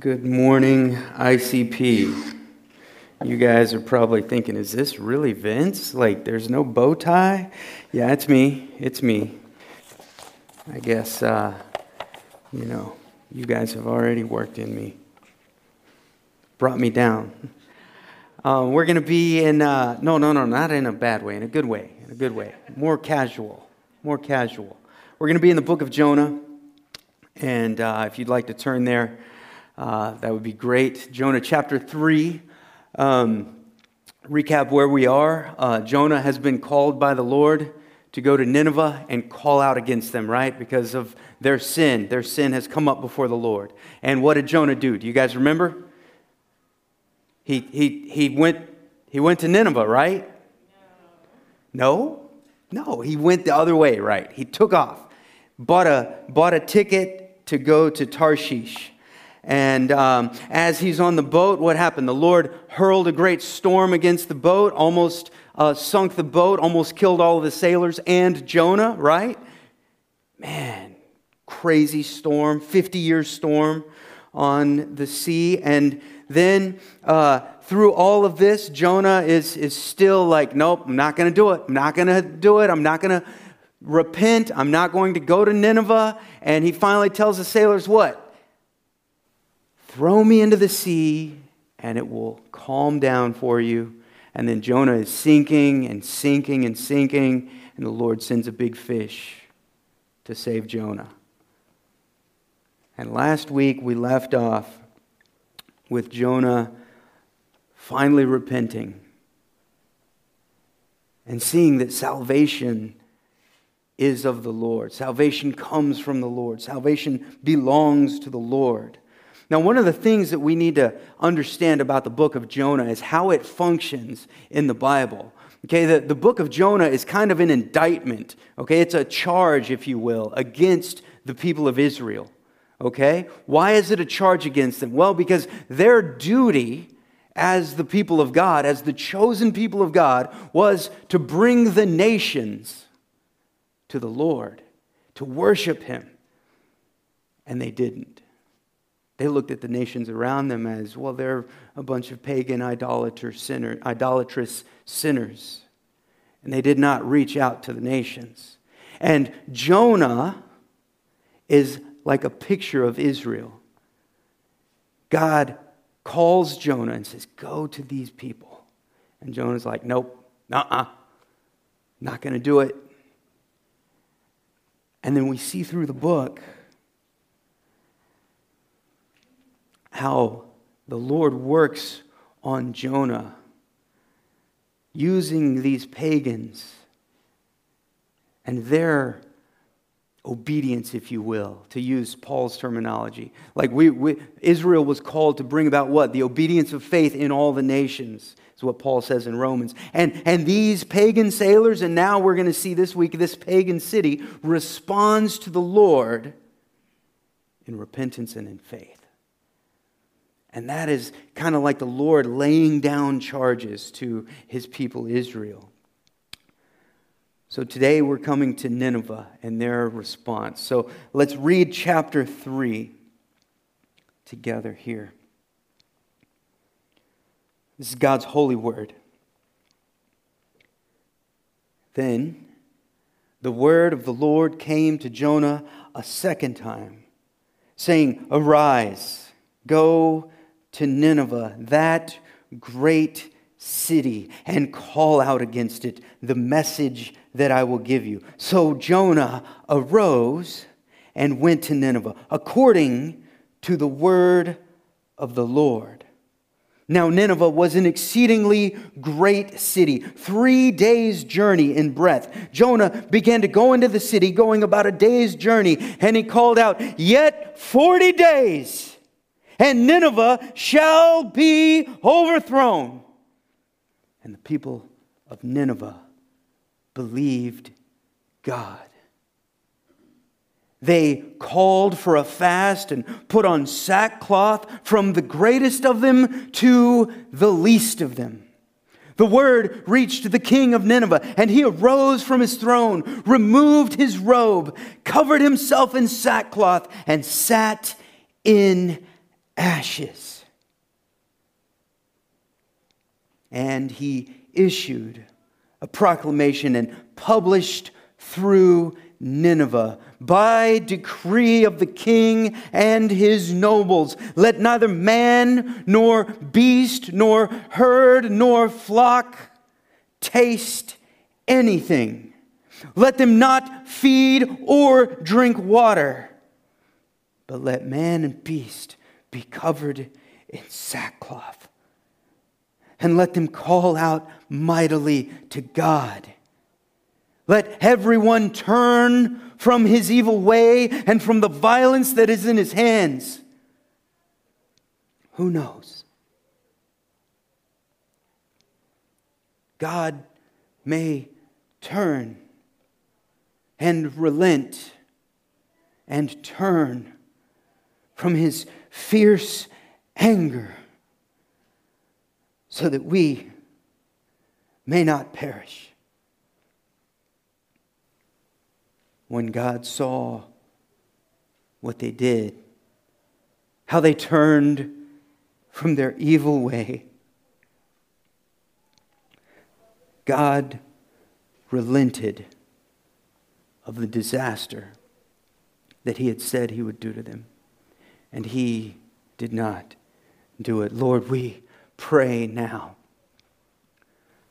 Good morning, ICP. You guys are probably thinking, is this really Vince? Like, there's no bow tie? Yeah, it's me. It's me. I guess, uh, you know, you guys have already worked in me, brought me down. Uh, we're going to be in, uh, no, no, no, not in a bad way, in a good way, in a good way. More casual, more casual. We're going to be in the book of Jonah. And uh, if you'd like to turn there, uh, that would be great. Jonah chapter 3. Um, recap where we are. Uh, Jonah has been called by the Lord to go to Nineveh and call out against them, right? Because of their sin. Their sin has come up before the Lord. And what did Jonah do? Do you guys remember? He, he, he, went, he went to Nineveh, right? No. No, he went the other way, right? He took off, bought a, bought a ticket to go to Tarshish. And um, as he's on the boat, what happened? The Lord hurled a great storm against the boat, almost uh, sunk the boat, almost killed all of the sailors and Jonah, right? Man, crazy storm, 50 year storm on the sea. And then uh, through all of this, Jonah is, is still like, nope, I'm not going to do it. I'm not going to do it. I'm not going to repent. I'm not going to go to Nineveh. And he finally tells the sailors, what? Throw me into the sea, and it will calm down for you. And then Jonah is sinking and sinking and sinking, and the Lord sends a big fish to save Jonah. And last week we left off with Jonah finally repenting and seeing that salvation is of the Lord. Salvation comes from the Lord. Salvation belongs to the Lord. Now, one of the things that we need to understand about the book of Jonah is how it functions in the Bible. Okay, the, the book of Jonah is kind of an indictment. Okay, it's a charge, if you will, against the people of Israel. Okay, why is it a charge against them? Well, because their duty as the people of God, as the chosen people of God, was to bring the nations to the Lord, to worship Him. And they didn't. They looked at the nations around them as, well, they're a bunch of pagan idolater sinner, idolatrous sinners. And they did not reach out to the nations. And Jonah is like a picture of Israel. God calls Jonah and says, Go to these people. And Jonah's like, Nope, uh uh, not going to do it. And then we see through the book how the Lord works on Jonah using these pagans and their obedience, if you will, to use Paul's terminology. Like we, we, Israel was called to bring about what? The obedience of faith in all the nations, is what Paul says in Romans. And, and these pagan sailors, and now we're going to see this week, this pagan city responds to the Lord in repentance and in faith. And that is kind of like the Lord laying down charges to his people Israel. So today we're coming to Nineveh and their response. So let's read chapter 3 together here. This is God's holy word. Then the word of the Lord came to Jonah a second time, saying, Arise, go to Nineveh, that great city, and call out against it the message that I will give you. So Jonah arose and went to Nineveh, according to the word of the Lord. Now, Nineveh was an exceedingly great city, three days' journey in breadth. Jonah began to go into the city, going about a day's journey, and he called out, Yet 40 days and Nineveh shall be overthrown. And the people of Nineveh believed God. They called for a fast and put on sackcloth from the greatest of them to the least of them. The word reached the king of Nineveh, and he arose from his throne, removed his robe, covered himself in sackcloth, and sat in ashes. And he issued a proclamation and published through Nineveh by decree of the king and his nobles. Let neither man nor beast nor herd nor flock taste anything. Let them not feed or drink water, but let man and beast be covered in sackcloth. And let them call out mightily to God. Let everyone turn from his evil way and from the violence that is in his hands. Who knows? God may turn and relent and turn from his fierce anger so that we may not perish. When God saw what they did, how they turned from their evil way, God relented of the disaster that he had said he would do to them. And he did not do it. Lord, we pray now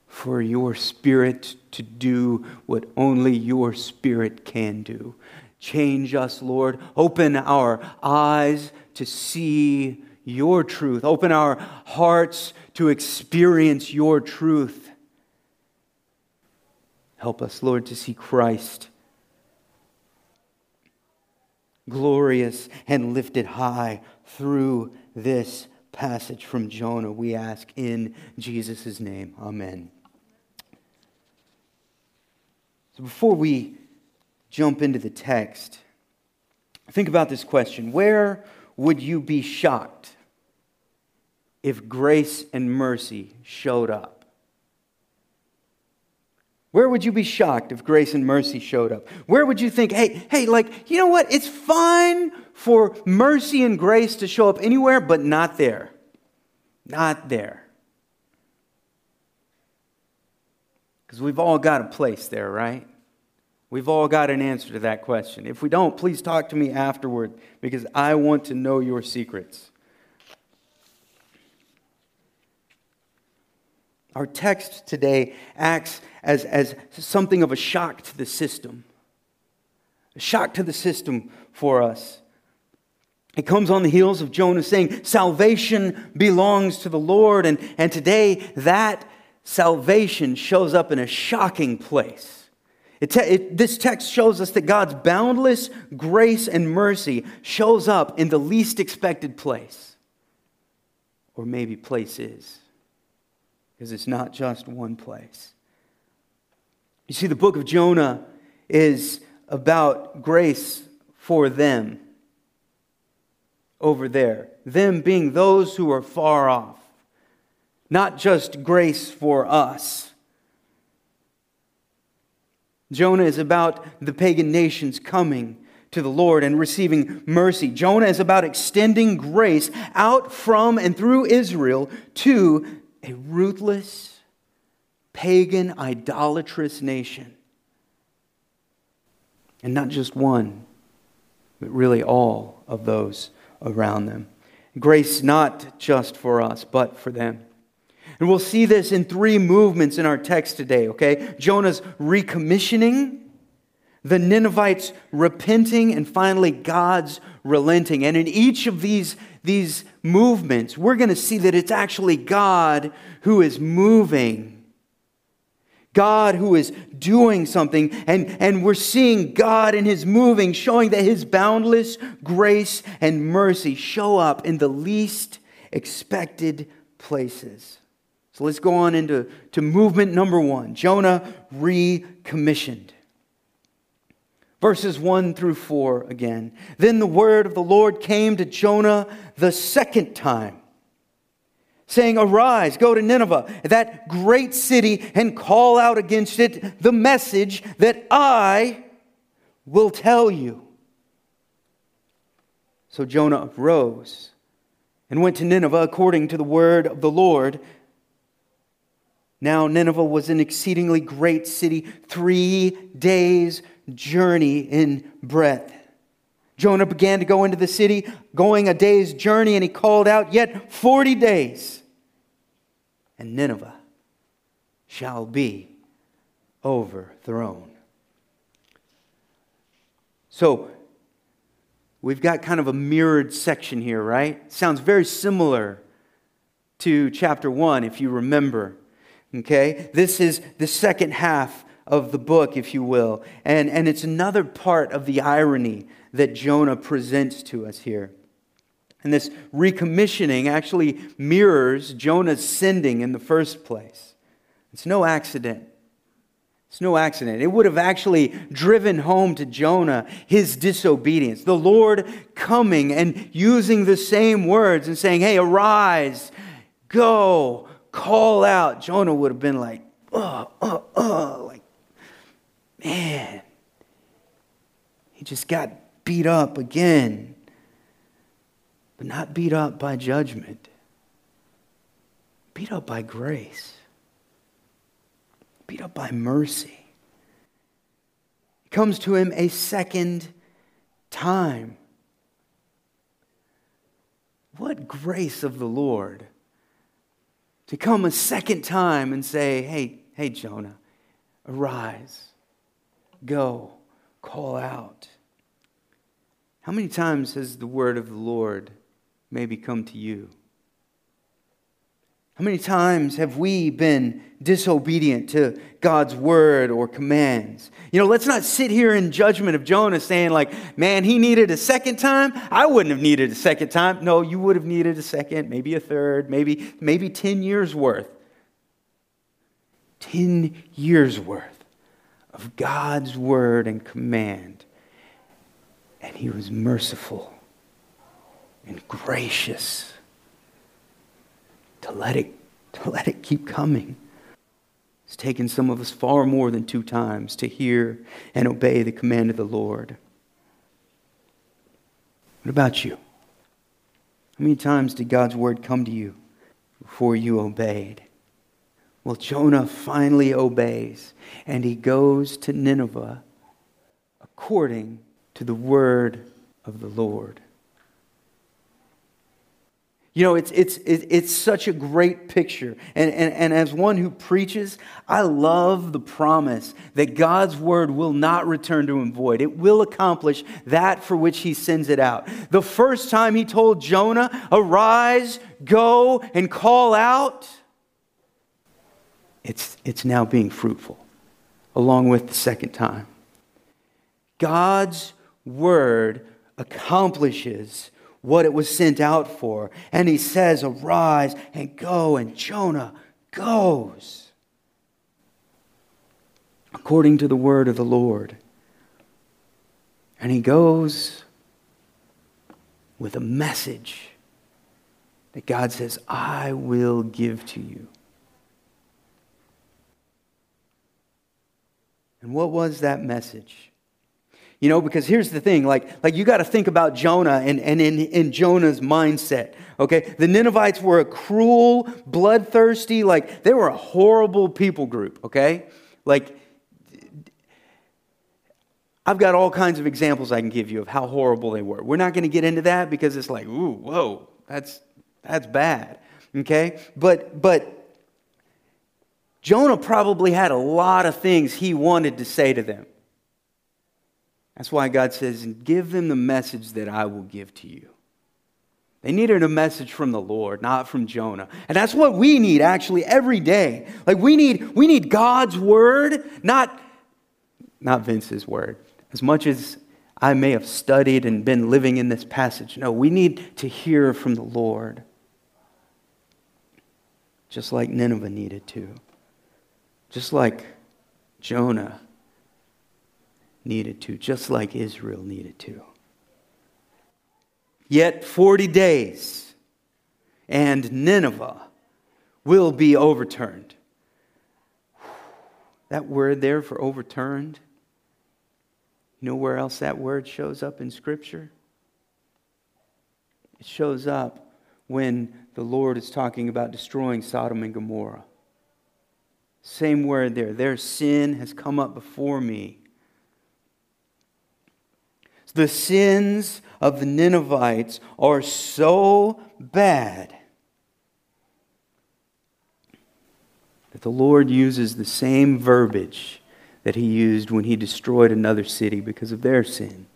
for your spirit to do what only your spirit can do. Change us, Lord. Open our eyes to see your truth. Open our hearts to experience your truth. Help us, Lord, to see Christ glorious and lifted high through this passage from Jonah, we ask in Jesus' name. Amen. So before we jump into the text, think about this question Where would you be shocked if grace and mercy showed up? Where would you be shocked if grace and mercy showed up? Where would you think, hey, hey, like, you know what? It's fine for mercy and grace to show up anywhere, but not there. Not there. Because we've all got a place there, right? We've all got an answer to that question. If we don't, please talk to me afterward because I want to know your secrets. Our text today acts as, as something of a shock to the system. A shock to the system for us. It comes on the heels of Jonah saying, Salvation belongs to the Lord. And, and today, that salvation shows up in a shocking place. It te- it, this text shows us that God's boundless grace and mercy shows up in the least expected place. Or maybe place is because it's not just one place. You see, the book of Jonah is about grace for them over there, them being those who are far off, not just grace for us. Jonah is about the pagan nations coming to the Lord and receiving mercy. Jonah is about extending grace out from and through Israel to a ruthless, pagan, idolatrous nation. And not just one, but really all of those around them. Grace not just for us, but for them. And we'll see this in three movements in our text today, okay? Jonah's recommissioning, the Ninevites repenting, and finally God's relenting. And in each of these these movements, we're going to see that it's actually God who is moving. God who is doing something, and, and we're seeing God in his moving, showing that his boundless grace and mercy show up in the least expected places. So let's go on into to movement number one Jonah recommissioned. Verses 1 through 4 again. Then the word of the Lord came to Jonah the second time, saying, Arise, go to Nineveh, that great city, and call out against it the message that I will tell you. So Jonah arose and went to Nineveh according to the word of the Lord. Now, Nineveh was an exceedingly great city, three days' journey in breadth. Jonah began to go into the city, going a day's journey, and he called out, Yet 40 days, and Nineveh shall be overthrown. So, we've got kind of a mirrored section here, right? Sounds very similar to chapter 1, if you remember. Okay? This is the second half of the book, if you will. And, and it's another part of the irony that Jonah presents to us here. And this recommissioning actually mirrors Jonah's sending in the first place. It's no accident. It's no accident. It would have actually driven home to Jonah his disobedience. The Lord coming and using the same words and saying, Hey, arise, go, call out. Jonah would have been like, oh, oh, like, man, he just got beat up again. But not beat up by judgment, beat up by grace beat up by mercy. It comes to him a second time. What grace of the Lord to come a second time and say, Hey, hey, Jonah, arise, go, call out. How many times has the word of the Lord maybe come to you? How many times have we been disobedient to God's word or commands? You know, let's not sit here in judgment of Jonah saying, like, man, he needed a second time. I wouldn't have needed a second time. No, you would have needed a second, maybe a third, maybe, maybe 10 years worth. 10 years worth of God's word and command. And he was merciful and gracious to let it, to let it keep coming. It's taken some of us far more than two times to hear and obey the command of the Lord. What about you? How many times did God's word come to you before you obeyed? Well, Jonah finally obeys, and he goes to Nineveh according to the word of the Lord. You know, it's, it's, it's such a great picture. And, and, and as one who preaches, I love the promise that God's word will not return to him void. It will accomplish that for which he sends it out. The first time he told Jonah, Arise, go, and call out, it's, it's now being fruitful, along with the second time. God's word accomplishes what it was sent out for. And he says, Arise and go. And Jonah goes according to the word of the Lord. And he goes with a message that God says, I will give to you. And what was that message? You know, because here's the thing like, like you got to think about Jonah and, and in, in Jonah's mindset. Okay? The Ninevites were a cruel, bloodthirsty, like, they were a horrible people group. Okay? Like, I've got all kinds of examples I can give you of how horrible they were. We're not going to get into that because it's like, ooh, whoa, that's, that's bad. Okay? But, but, Jonah probably had a lot of things he wanted to say to them. That's why God says, and Give them the message that I will give to you. They needed a message from the Lord, not from Jonah. And that's what we need actually every day. Like we need we need God's word, not not Vince's word. As much as I may have studied and been living in this passage, no, we need to hear from the Lord. Just like Nineveh needed to. Just like Jonah needed to, just like Israel needed to. Yet 40 days, and Nineveh will be overturned. That word there for overturned, you know where else that word shows up in Scripture? It shows up when the Lord is talking about destroying Sodom and Gomorrah. Same word there. Their sin has come up before me. The sins of the Ninevites are so bad that the Lord uses the same verbiage that he used when he destroyed another city because of their sin.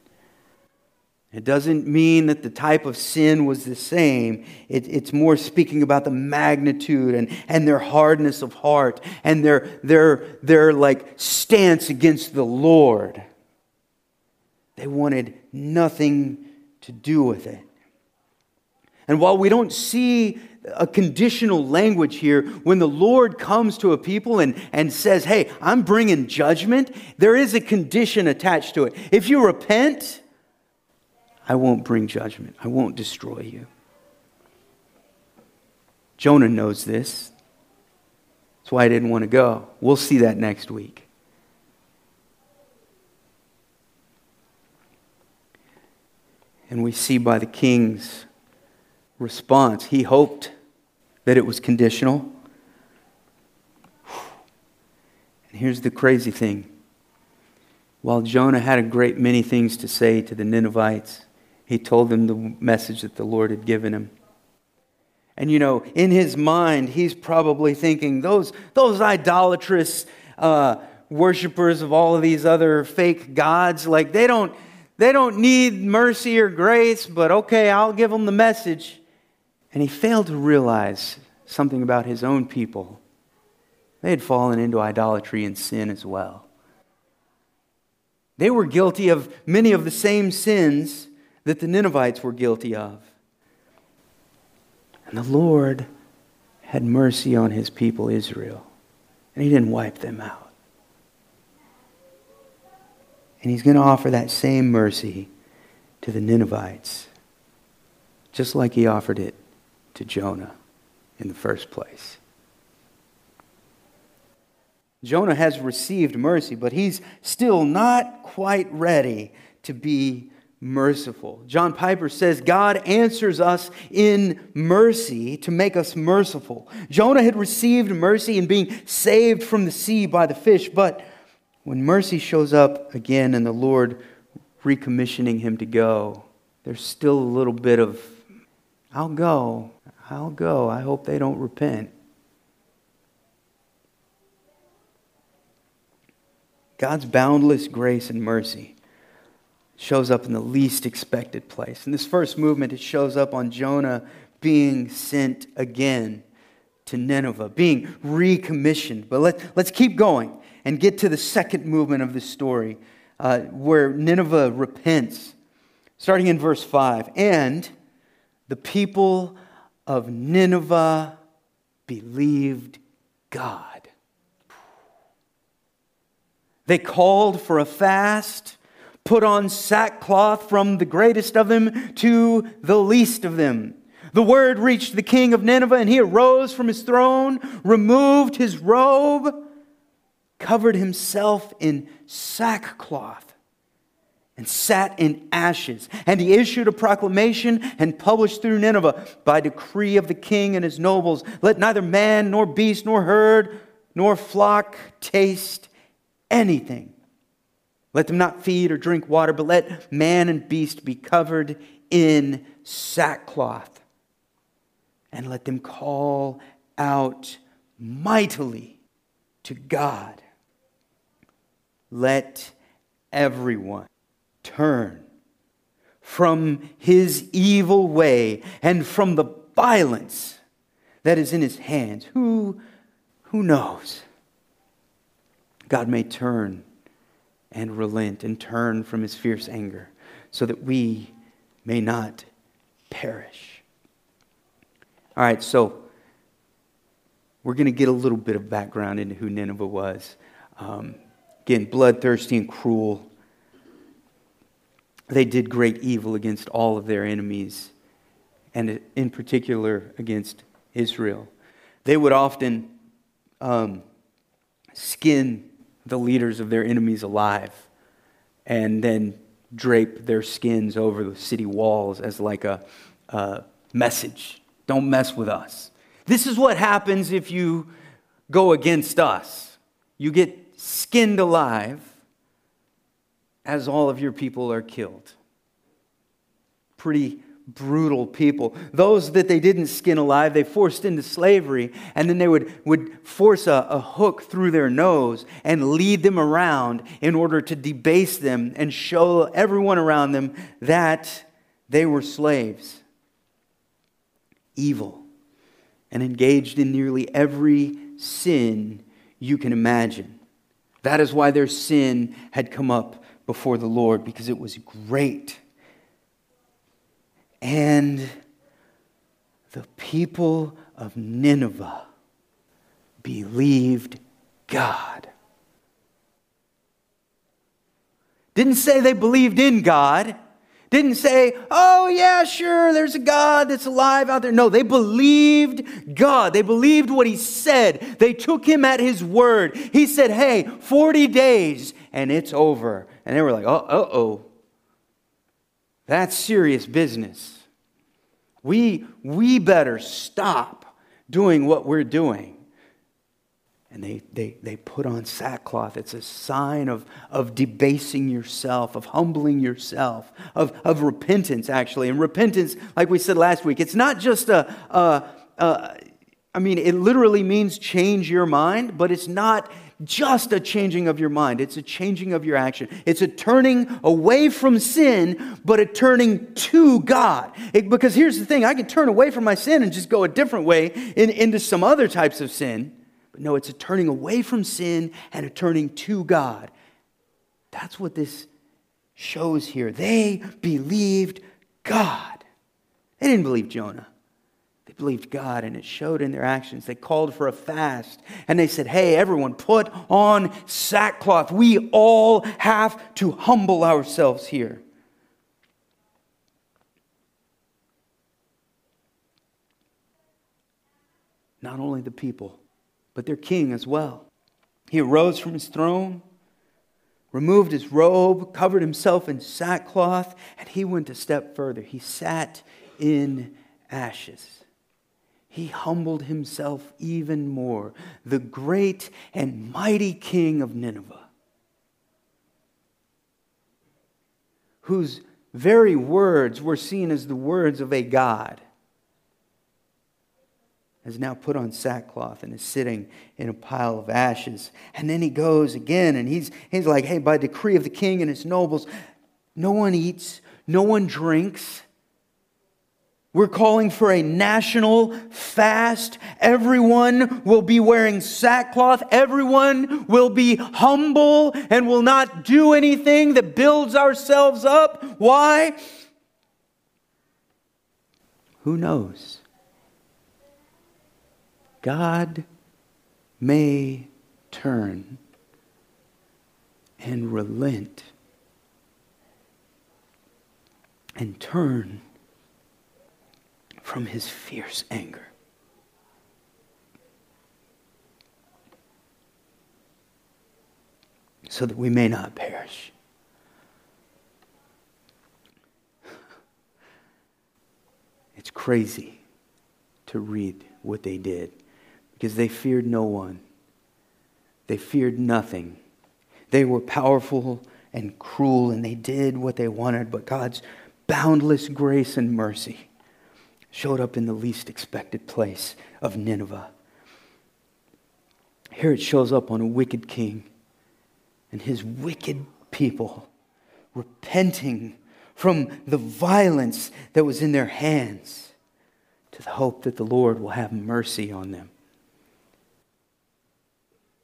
It doesn't mean that the type of sin was the same. It, it's more speaking about the magnitude and, and their hardness of heart and their, their, their like stance against the Lord. They wanted nothing to do with it. And while we don't see a conditional language here, when the Lord comes to a people and, and says, Hey, I'm bringing judgment, there is a condition attached to it. If you repent, I won't bring judgment. I won't destroy you. Jonah knows this. That's why I didn't want to go. We'll see that next week. And we see by the king's response, he hoped that it was conditional. And here's the crazy thing while Jonah had a great many things to say to the Ninevites, he told them the message that the Lord had given him. And you know, in his mind, he's probably thinking, those, those idolatrous uh, worshippers of all of these other fake gods, like they don't, they don't need mercy or grace, but okay, I'll give them the message. And he failed to realize something about his own people. They had fallen into idolatry and sin as well. They were guilty of many of the same sins that the Ninevites were guilty of. And the Lord had mercy on his people Israel, and he didn't wipe them out. And he's going to offer that same mercy to the Ninevites, just like he offered it to Jonah in the first place. Jonah has received mercy, but he's still not quite ready to be merciful. John Piper says God answers us in mercy to make us merciful. Jonah had received mercy in being saved from the sea by the fish, but when mercy shows up again and the Lord recommissioning him to go, there's still a little bit of, I'll go, I'll go. I hope they don't repent. God's boundless grace and mercy shows up in the least expected place. In this first movement, it shows up on Jonah being sent again to Nineveh, being recommissioned. But let, let's keep going and get to the second movement of the story uh, where Nineveh repents. Starting in verse 5. And the people of Nineveh believed God. They called for a fast put on sackcloth from the greatest of them to the least of them. The word reached the king of Nineveh, and he arose from his throne, removed his robe, covered himself in sackcloth, and sat in ashes. And he issued a proclamation and published through Nineveh by decree of the king and his nobles let neither man, nor beast, nor herd, nor flock taste anything let them not feed or drink water, but let man and beast be covered in sackcloth. And let them call out mightily to God. Let everyone turn from his evil way and from the violence that is in his hands. Who, who knows? God may turn and relent and turn from his fierce anger so that we may not perish. All right, so we're going to get a little bit of background into who Nineveh was. Um, again, bloodthirsty and cruel. They did great evil against all of their enemies, and in particular against Israel. They would often um, skin the leaders of their enemies alive and then drape their skins over the city walls as like a, a message Don't mess with us. This is what happens if you go against us. You get skinned alive as all of your people are killed. Pretty brutal people. Those that they didn't skin alive, they forced into slavery, and then they would, would force a, a hook through their nose and lead them around in order to debase them and show everyone around them that they were slaves. Evil. And engaged in nearly every sin you can imagine. That is why their sin had come up before the Lord, because it was great and the people of Nineveh believed God. Didn't say they believed in God. Didn't say, oh, yeah, sure, there's a God that's alive out there. No, they believed God. They believed what He said. They took Him at His word. He said, hey, 40 days and it's over. And they were like, oh, uh oh. That's serious business. We, we better stop doing what we're doing. And they, they, they put on sackcloth. It's a sign of, of debasing yourself, of humbling yourself, of, of repentance, actually. And repentance, like we said last week, it's not just a, a, a I mean, it literally means change your mind, but it's not just a changing of your mind, it's a changing of your action. It's a turning away from sin, but a turning to God. It, because here's the thing I can turn away from my sin and just go a different way in, into some other types of sin. But no, it's a turning away from sin and a turning to God. That's what this shows here. They believed God, they didn't believe Jonah believed God and it showed in their actions. They called for a fast and they said, Hey, everyone, put on sackcloth. We all have to humble ourselves here. Not only the people, but their king as well. He arose from his throne, removed his robe, covered himself in sackcloth, and he went a step further. He sat in ashes he humbled himself even more, the great and mighty king of Nineveh, whose very words were seen as the words of a God, has now put on sackcloth and is sitting in a pile of ashes. And then he goes again and he's, he's like, hey, by decree of the king and his nobles, no one eats, no one drinks we're calling for a national fast. Everyone will be wearing sackcloth. Everyone will be humble and will not do anything that builds ourselves up. Why? Who knows? God may turn and relent and turn from his fierce anger. So that we may not perish. It's crazy to read what they did because they feared no one. They feared nothing. They were powerful and cruel and they did what they wanted, but God's boundless grace and mercy showed up in the least expected place of Nineveh. Here it shows up on a wicked king and his wicked people repenting from the violence that was in their hands to the hope that the Lord will have mercy on them.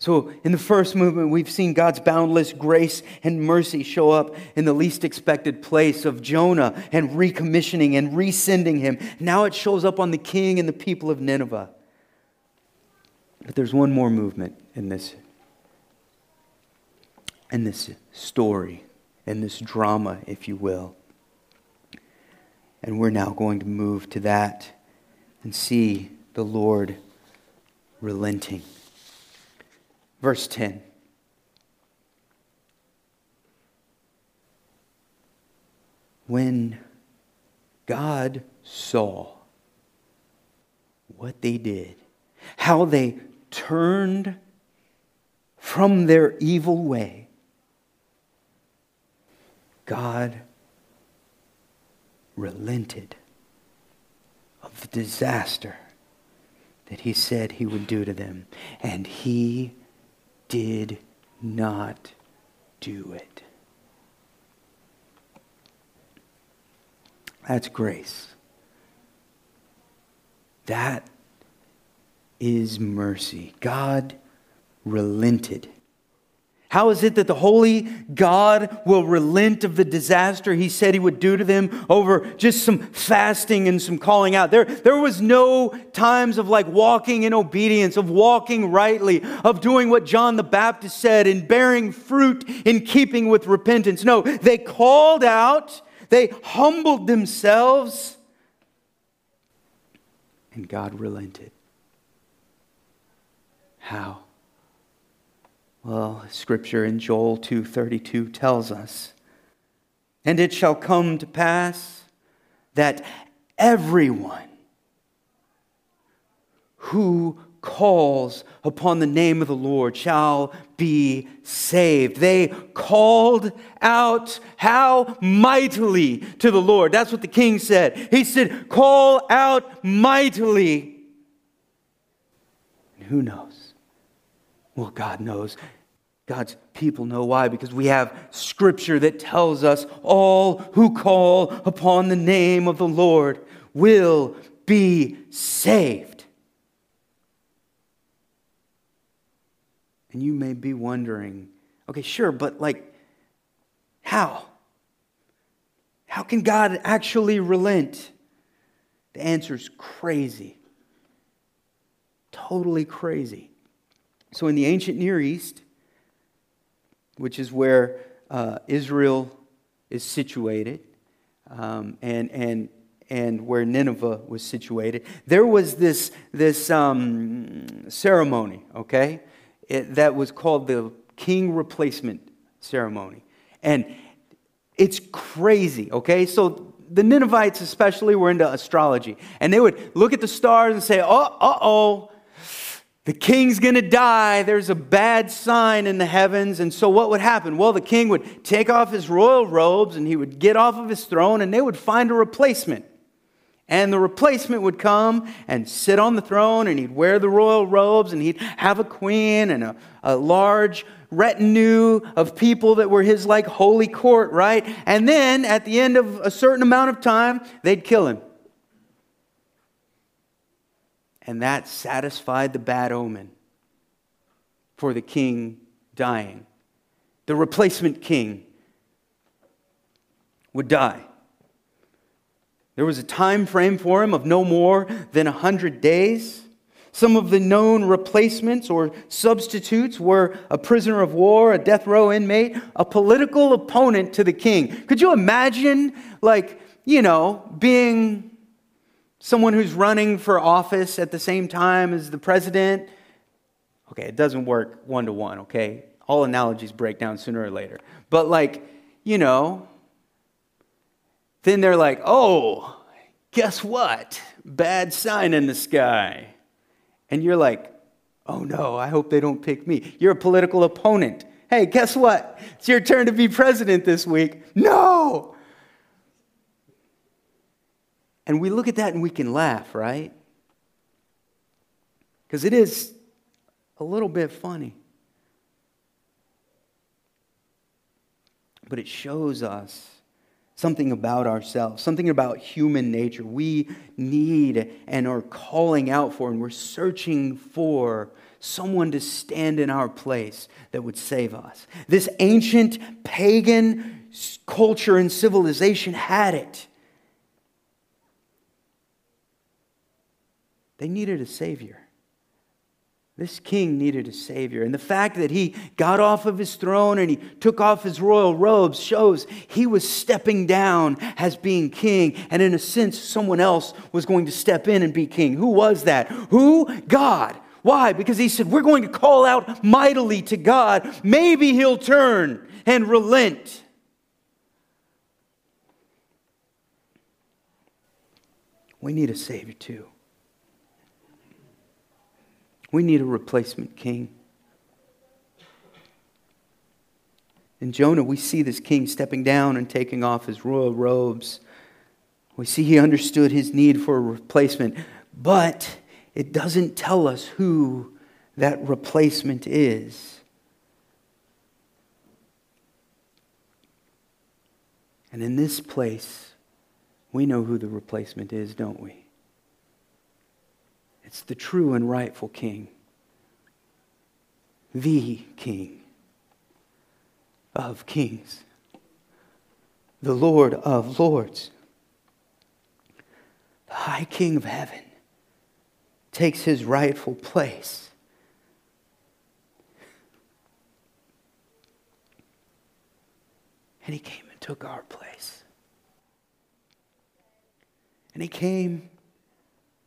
So, in the first movement, we've seen God's boundless grace and mercy show up in the least expected place of Jonah and recommissioning and resending him. Now it shows up on the king and the people of Nineveh. But there's one more movement in this, in this story, in this drama, if you will. And we're now going to move to that and see the Lord relenting. Verse 10. When God saw what they did, how they turned from their evil way, God relented of the disaster that he said he would do to them. And he did not do it. That's grace. That is mercy. God relented. How is it that the holy God will relent of the disaster he said he would do to them over just some fasting and some calling out? There, there was no times of like walking in obedience, of walking rightly, of doing what John the Baptist said and bearing fruit in keeping with repentance. No, they called out, they humbled themselves, and God relented. How? Well, scripture in Joel 2:32 tells us, "And it shall come to pass that everyone who calls upon the name of the Lord shall be saved. They called out how mightily to the Lord. That's what the king said. He said, Call out mightily. And who knows? Well, God knows. God's people know why, because we have scripture that tells us all who call upon the name of the Lord will be saved. And you may be wondering, okay, sure, but like, how? How can God actually relent? The answer is crazy. Totally crazy. So, in the ancient Near East, which is where uh, Israel is situated, um, and, and, and where Nineveh was situated, there was this, this um, ceremony, okay, it, that was called the king replacement ceremony. And it's crazy, okay? So the Ninevites, especially, were into astrology. And they would look at the stars and say, oh, uh oh, the king's going to die. There's a bad sign in the heavens. And so, what would happen? Well, the king would take off his royal robes and he would get off of his throne and they would find a replacement. And the replacement would come and sit on the throne and he'd wear the royal robes and he'd have a queen and a, a large retinue of people that were his like holy court, right? And then at the end of a certain amount of time, they'd kill him and that satisfied the bad omen for the king dying. The replacement king would die. There was a time frame for him of no more than a 100 days. Some of the known replacements or substitutes were a prisoner of war, a death row inmate, a political opponent to the king. Could you imagine, like, you know, being someone who's running for office at the same time as the president. Okay, it doesn't work one to one, okay? All analogies break down sooner or later. But, like, you know, then they're like, oh, guess what? Bad sign in the sky. And you're like, oh no, I hope they don't pick me. You're a political opponent. Hey, guess what? It's your turn to be president this week. No! And we look at that and we can laugh, right? Because it is a little bit funny. But it shows us something about ourselves, something about human nature. We need and are calling out for, and we're searching for someone to stand in our place that would save us. This ancient pagan culture and civilization had it. They needed a Savior. This king needed a Savior. And the fact that he got off of his throne and he took off his royal robes shows he was stepping down as being king. And in a sense, someone else was going to step in and be king. Who was that? Who? God. Why? Because he said, We're going to call out mightily to God. Maybe he'll turn and relent. We need a Savior too. We need a replacement king. In Jonah, we see this king stepping down and taking off his royal robes. We see he understood his need for a replacement, but it doesn't tell us who that replacement is. And in this place, we know who the replacement is, don't we? It's the true and rightful king, the king of kings, the Lord of lords, the high king of heaven takes his rightful place. And he came and took our place. And he came,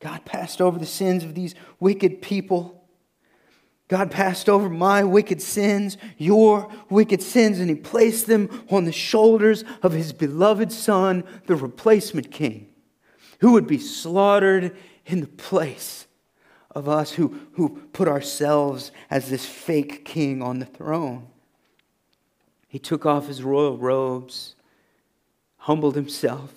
God passed over the sins of these wicked people God passed over my wicked sins, your wicked sins, and He placed them on the shoulders of His beloved Son, the replacement King, who would be slaughtered in the place of us who, who put ourselves as this fake king on the throne. He took off his royal robes, humbled himself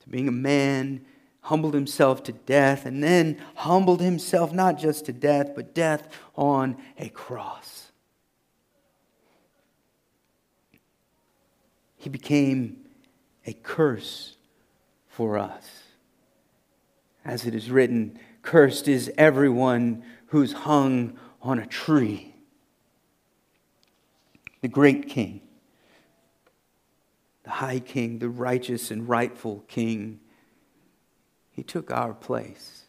to being a man humbled himself to death, and then humbled himself not just to death, but death on a cross. He became a curse for us. As it is written, cursed is everyone who's hung on a tree. The great king, the high king, the righteous and rightful king he took our place.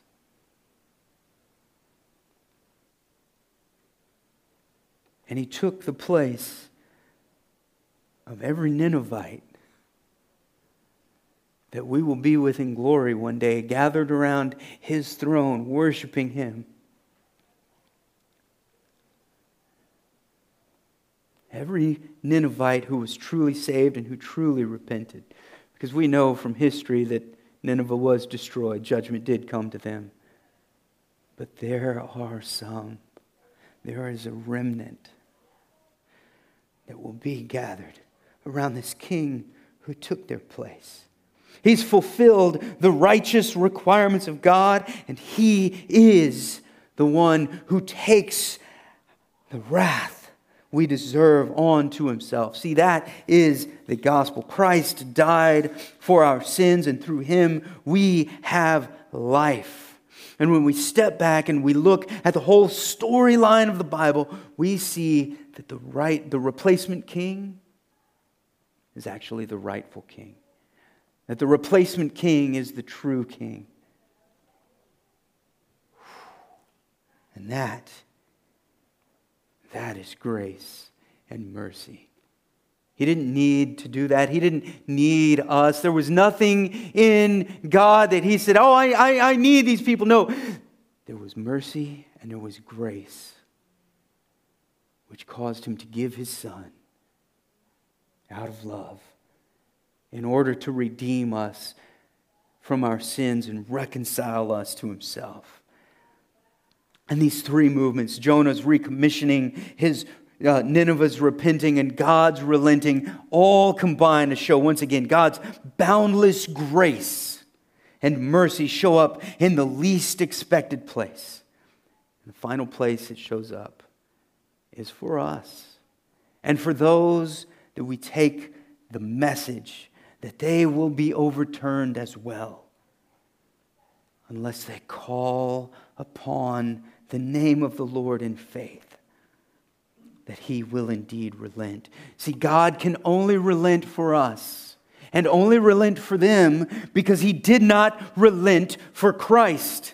And he took the place of every Ninevite that we will be with in glory one day, gathered around his throne, worshiping him. Every Ninevite who was truly saved and who truly repented. Because we know from history that Nineveh was destroyed, judgment did come to them. But there are some, there is a remnant that will be gathered around this king who took their place. He's fulfilled the righteous requirements of God, and he is the one who takes the wrath we deserve onto himself. See, that is the gospel. Christ died for our sins, and through him we have life. And when we step back and we look at the whole storyline of the Bible, we see that the right, the replacement king is actually the rightful king. That the replacement king is the true king. And that that is grace and mercy. He didn't need to do that. He didn't need us. There was nothing in God that He said, Oh, I, I, I need these people. No, there was mercy and there was grace, which caused Him to give His Son out of love in order to redeem us from our sins and reconcile us to Himself. And these three movements Jonah's recommissioning, his uh, Nineveh's repenting, and God's relenting all combine to show once again God's boundless grace and mercy show up in the least expected place. And the final place it shows up is for us and for those that we take the message that they will be overturned as well unless they call upon the name of the Lord in faith, that he will indeed relent. See, God can only relent for us and only relent for them because he did not relent for Christ.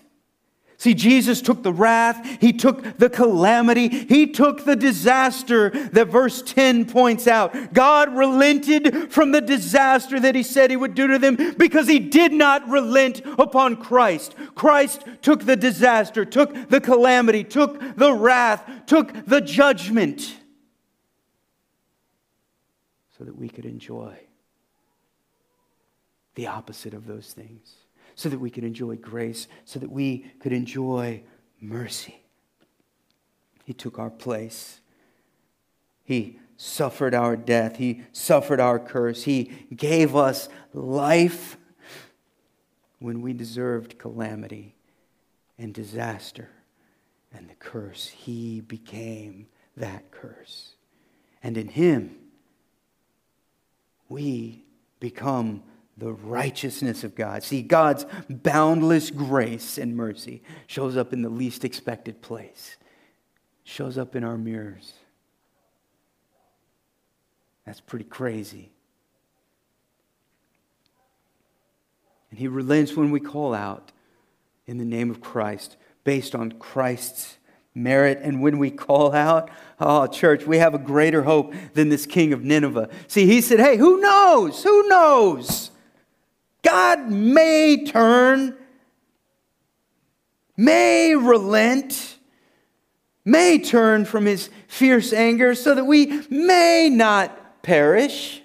See, Jesus took the wrath, he took the calamity, he took the disaster that verse 10 points out. God relented from the disaster that he said he would do to them because he did not relent upon Christ. Christ took the disaster, took the calamity, took the wrath, took the judgment so that we could enjoy the opposite of those things so that we could enjoy grace, so that we could enjoy mercy. He took our place. He suffered our death. He suffered our curse. He gave us life when we deserved calamity and disaster and the curse. He became that curse. And in Him, we become the righteousness of God. See, God's boundless grace and mercy shows up in the least expected place, shows up in our mirrors. That's pretty crazy. And He relents when we call out in the name of Christ based on Christ's merit. And when we call out, oh, church, we have a greater hope than this king of Nineveh. See, he said, hey, who knows? Who knows? God may turn, may relent, may turn from his fierce anger so that we may not perish.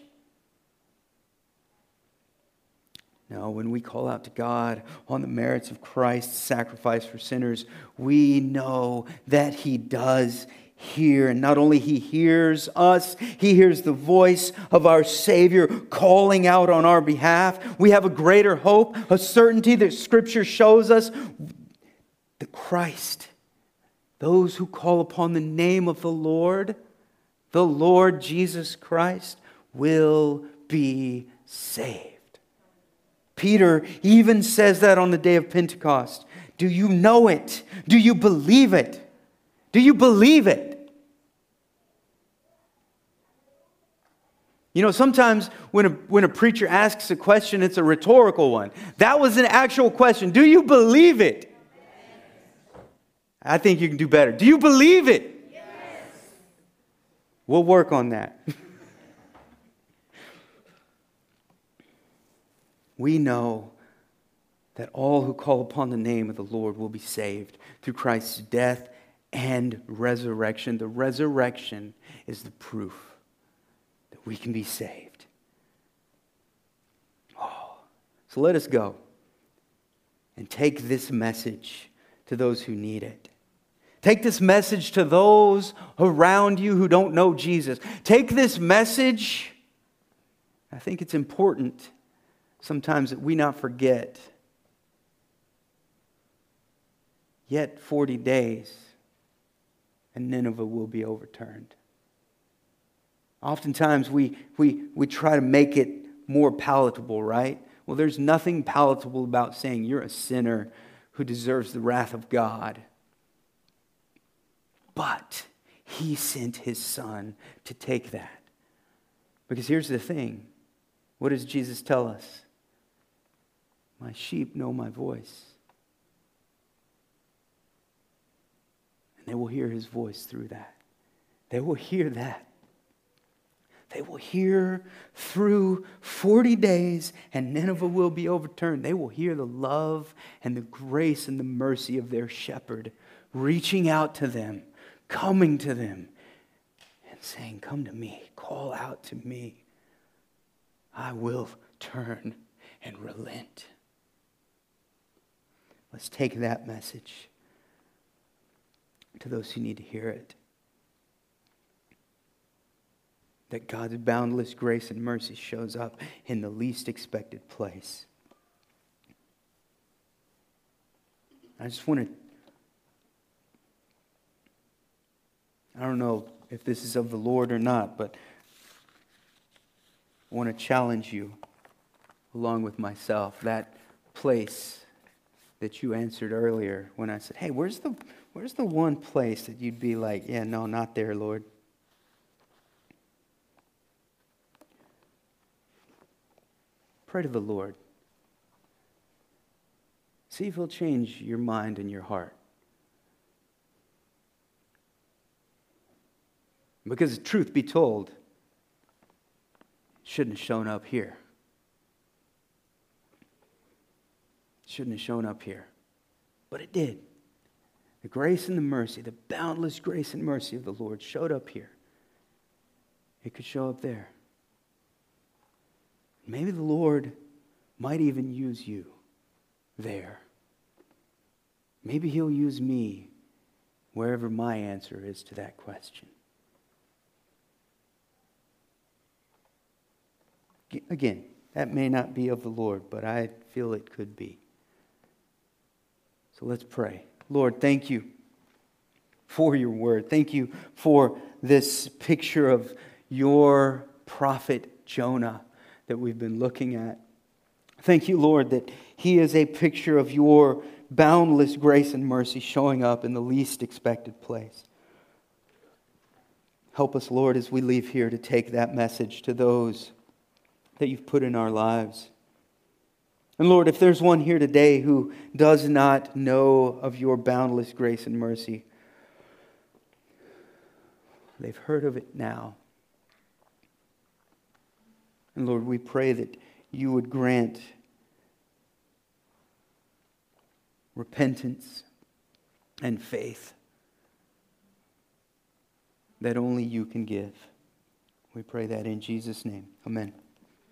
No, when we call out to God on the merits of Christ's sacrifice for sinners, we know that He does hear. And not only He hears us, He hears the voice of our Savior calling out on our behalf. We have a greater hope, a certainty that Scripture shows us the Christ, those who call upon the name of the Lord, the Lord Jesus Christ, will be saved. Peter even says that on the day of Pentecost. Do you know it? Do you believe it? Do you believe it? You know, sometimes when a, when a preacher asks a question, it's a rhetorical one. That was an actual question. Do you believe it? I think you can do better. Do you believe it? Yes. We'll work on that. we know that all who call upon the name of the Lord will be saved through Christ's death and resurrection. The resurrection is the proof that we can be saved. Oh, so let us go and take this message to those who need it. Take this message to those around you who don't know Jesus. Take this message. I think it's important sometimes that we not forget. Yet 40 days, and Nineveh will be overturned. Oftentimes we, we, we try to make it more palatable, right? Well, there's nothing palatable about saying you're a sinner who deserves the wrath of God. But he sent his son to take that. Because here's the thing what does Jesus tell us? My sheep know my voice. And they will hear his voice through that. They will hear that. They will hear through 40 days, and Nineveh will be overturned. They will hear the love and the grace and the mercy of their shepherd reaching out to them, coming to them, and saying, Come to me, call out to me. I will turn and relent. Let's take that message to those who need to hear it. That God's boundless grace and mercy shows up in the least expected place. I just want to, I don't know if this is of the Lord or not, but I want to challenge you along with myself. That place that you answered earlier when I said, Hey, where's the, where's the one place that you'd be like, Yeah, no, not there, Lord? Pray to the Lord. See if He'll change your mind and your heart. Because, truth be told, shouldn't have shown up here. shouldn't have shown up here. But it did. The grace and the mercy, the boundless grace and mercy of the Lord showed up here. It could show up there. Maybe the Lord might even use you there. Maybe He'll use me wherever my answer is to that question. Again, that may not be of the Lord, but I feel it could be. So let's pray. Lord, thank you for your word. Thank you for this picture of your prophet Jonah that we've been looking at. Thank you, Lord, that he is a picture of your boundless grace and mercy showing up in the least expected place. Help us, Lord, as we leave here to take that message to those that you've put in our lives. And Lord, if there's one here today who does not know of your boundless grace and mercy, they've heard of it now. And Lord, we pray that you would grant repentance and faith that only you can give. We pray that in Jesus' name. Amen.